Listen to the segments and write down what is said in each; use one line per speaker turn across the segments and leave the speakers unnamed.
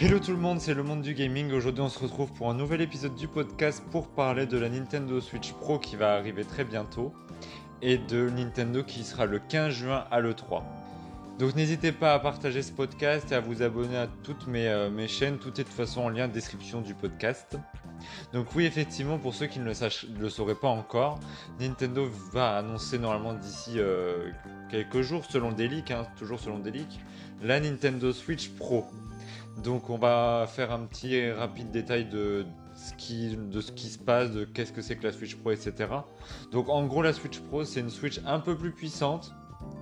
Hello tout le monde, c'est le monde du gaming. Aujourd'hui, on se retrouve pour un nouvel épisode du podcast pour parler de la Nintendo Switch Pro qui va arriver très bientôt et de Nintendo qui sera le 15 juin à l'E3. Donc n'hésitez pas à partager ce podcast et à vous abonner à toutes mes, euh, chaînes. Tout est de toute façon en lien en description du podcast. Donc oui, effectivement, pour ceux qui ne le, le sauraient pas encore, Nintendo va annoncer normalement d'ici euh, quelques jours, selon des leaks, hein, toujours selon des leaks, la Nintendo Switch Pro. Donc on va faire un petit rapide détail de ce qui, se passe, de qu'est-ce que c'est que la Switch Pro, etc. Donc en gros la Switch Pro c'est une Switch un peu plus puissante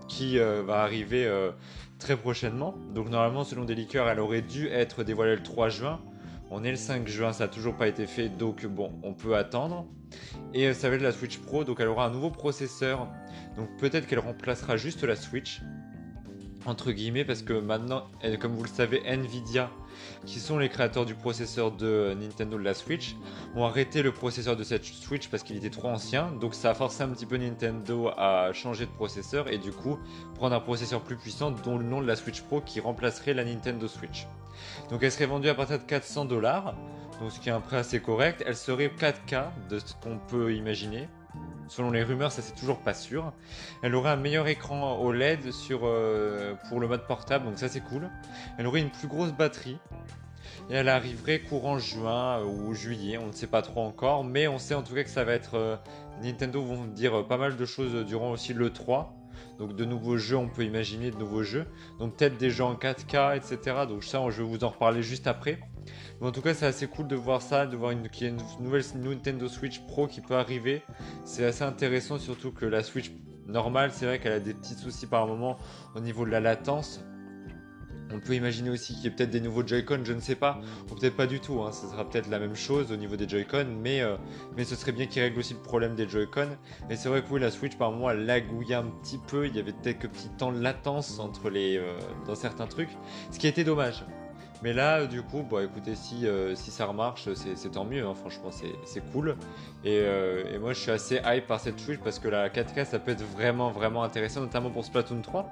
qui euh, va arriver euh, très prochainement. Donc normalement selon des leakers elle aurait dû être dévoilée le 3 juin. On est le 5 juin, ça n'a toujours pas été fait, donc bon, on peut attendre. Et euh, ça va être la Switch Pro, donc elle aura un nouveau processeur. Donc peut-être qu'elle remplacera juste la Switch entre guillemets parce que maintenant, comme vous le savez, Nvidia, qui sont les créateurs du processeur de Nintendo de la Switch, ont arrêté le processeur de cette Switch parce qu'il était trop ancien. Donc ça a forcé un petit peu Nintendo à changer de processeur et du coup prendre un processeur plus puissant dont le nom de la Switch Pro qui remplacerait la Nintendo Switch. Donc elle serait vendue à partir de 400 dollars, donc ce qui est un prix assez correct. Elle serait 4K de ce qu'on peut imaginer. Selon les rumeurs, ça c'est toujours pas sûr. Elle aurait un meilleur écran OLED sur, euh, pour le mode portable, donc ça c'est cool. Elle aurait une plus grosse batterie. Et elle arriverait courant juin ou juillet, on ne sait pas trop encore, mais on sait en tout cas que ça va être... Euh, Nintendo vont dire pas mal de choses durant aussi le 3. Donc de nouveaux jeux, on peut imaginer de nouveaux jeux. Donc peut-être des jeux en 4K, etc. Donc ça, je vais vous en reparler juste après. Mais en tout cas, c'est assez cool de voir ça, de voir qu'il y a une nouvelle Nintendo Switch Pro qui peut arriver. C'est assez intéressant, surtout que la Switch normale, c'est vrai qu'elle a des petits soucis par moment au niveau de la latence. On peut imaginer aussi qu'il y ait peut-être des nouveaux Joy-Con, je ne sais pas, ou peut-être pas du tout, hein. ce sera peut-être la même chose au niveau des Joy-Con, mais, euh, mais ce serait bien qu'il règle aussi le problème des Joy-Con. Et c'est vrai que oui, la Switch par elle lagouillait un petit peu, il y avait peut-être quelques petits temps de latence entre les, euh, dans certains trucs, ce qui était dommage. Mais là, du coup, bon, écoutez, si, euh, si ça remarche, c'est tant mieux, hein. franchement, c'est cool. Euh, et, moi, je suis assez hype par cette Switch parce que la 4K, ça peut être vraiment, vraiment intéressant, notamment pour Splatoon 3,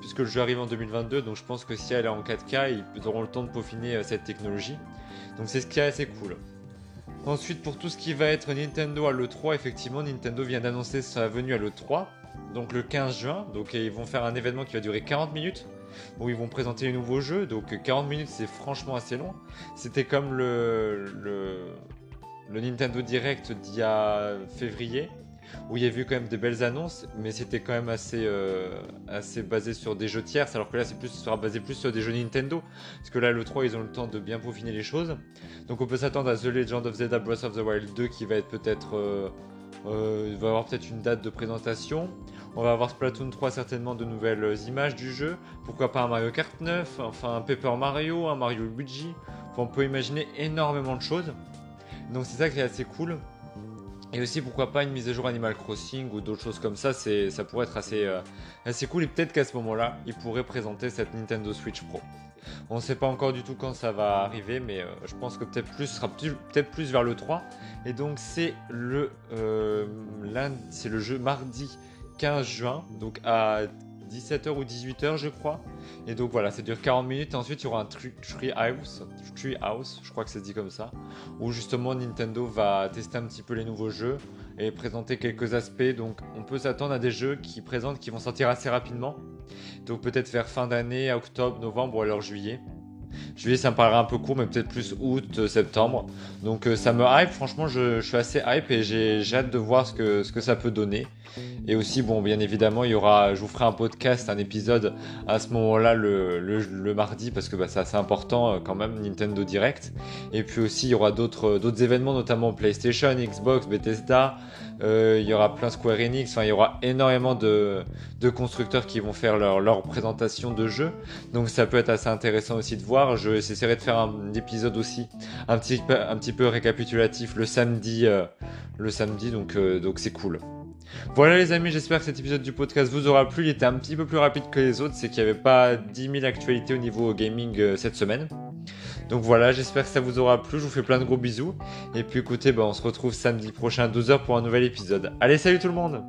puisque le jeu arrive en 2022, donc je pense que si elle est en 4K, ils auront le temps de peaufiner euh, cette technologie. Donc c'est ce qui est assez cool. Ensuite, pour tout ce qui va être Nintendo à l'E3, effectivement, Nintendo vient d'annoncer sa venue à l'E3, donc le 15 juin. Donc ils vont faire un événement qui va durer 40 minutes où ils vont présenter les nouveaux jeux. Donc 40 minutes, c'est franchement assez long. C'était comme le, le, Nintendo Direct d'il y a février, où il y a eu quand même des belles annonces, mais c'était quand même assez, euh, assez basé sur des jeux tierces, alors que là, c'est sera basé plus sur des jeux Nintendo. Parce que là, le 3, ils ont le temps de bien peaufiner les choses. Donc on peut s'attendre à The Legend of Zelda Breath of the Wild 2 qui va être peut-être... Euh, euh, il va avoir peut-être une date de présentation. On va avoir Splatoon 3 certainement de nouvelles images du jeu. Pourquoi pas un Mario Kart 9, enfin un Paper Mario, un Mario Luigi. on peut imaginer énormément de choses. Donc c'est ça qui est assez cool. Et aussi pourquoi pas une mise à jour Animal Crossing ou d'autres choses comme ça, ça pourrait être assez, euh, assez cool et peut-être qu'à ce moment-là, ils pourraient présenter cette Nintendo Switch Pro. On ne sait pas encore du tout quand ça va arriver, mais euh, je pense que peut-être plus sera peut-être plus vers le 3. Et donc c'est le, euh, c'est le jeu mardi 15 juin, donc à 17h ou 18h je crois. Et donc voilà, ça dure 40 minutes. ensuite, il y aura un Tree House, Tree House, je crois que se dit comme ça, où justement Nintendo va tester un petit peu les nouveaux jeux et présenter quelques aspects. Donc on peut s'attendre à des jeux qui présentent, qui vont sortir assez rapidement. Donc peut-être vers fin d'année, octobre, novembre ou alors juillet. Juillet, ça me paraît un peu court, mais peut-être plus août, septembre. Donc euh, ça me hype, franchement, je, suis assez hype et j'ai hâte de voir ce que, ce que ça peut donner. Et aussi, bon, bien évidemment, il y aura, je vous ferai un podcast, un épisode à ce moment-là le, le, mardi parce que bah, c'est assez important euh, quand même, Nintendo Direct. Et puis aussi, il y aura d'autres événements, notamment PlayStation, Xbox, Bethesda. Euh, il y aura plein Square Enix. Enfin, il y aura énormément de, de constructeurs qui vont faire leur, leur présentation de jeux. Donc ça peut être assez intéressant aussi de voir. Je essaierai de faire un épisode aussi un petit, peu récapitulatif le samedi, euh, le samedi. Donc donc c'est cool. Voilà les amis, j'espère que cet épisode du podcast vous aura plu. Il était un petit peu plus rapide que les autres, c'est qu'il n'y avait pas 10 000 actualités au niveau gaming euh, cette semaine. Donc voilà, j'espère que ça vous aura plu. Je vous fais plein de gros bisous. Et puis écoutez, bah, on se retrouve samedi prochain à 12h pour un nouvel épisode. Allez, salut tout le monde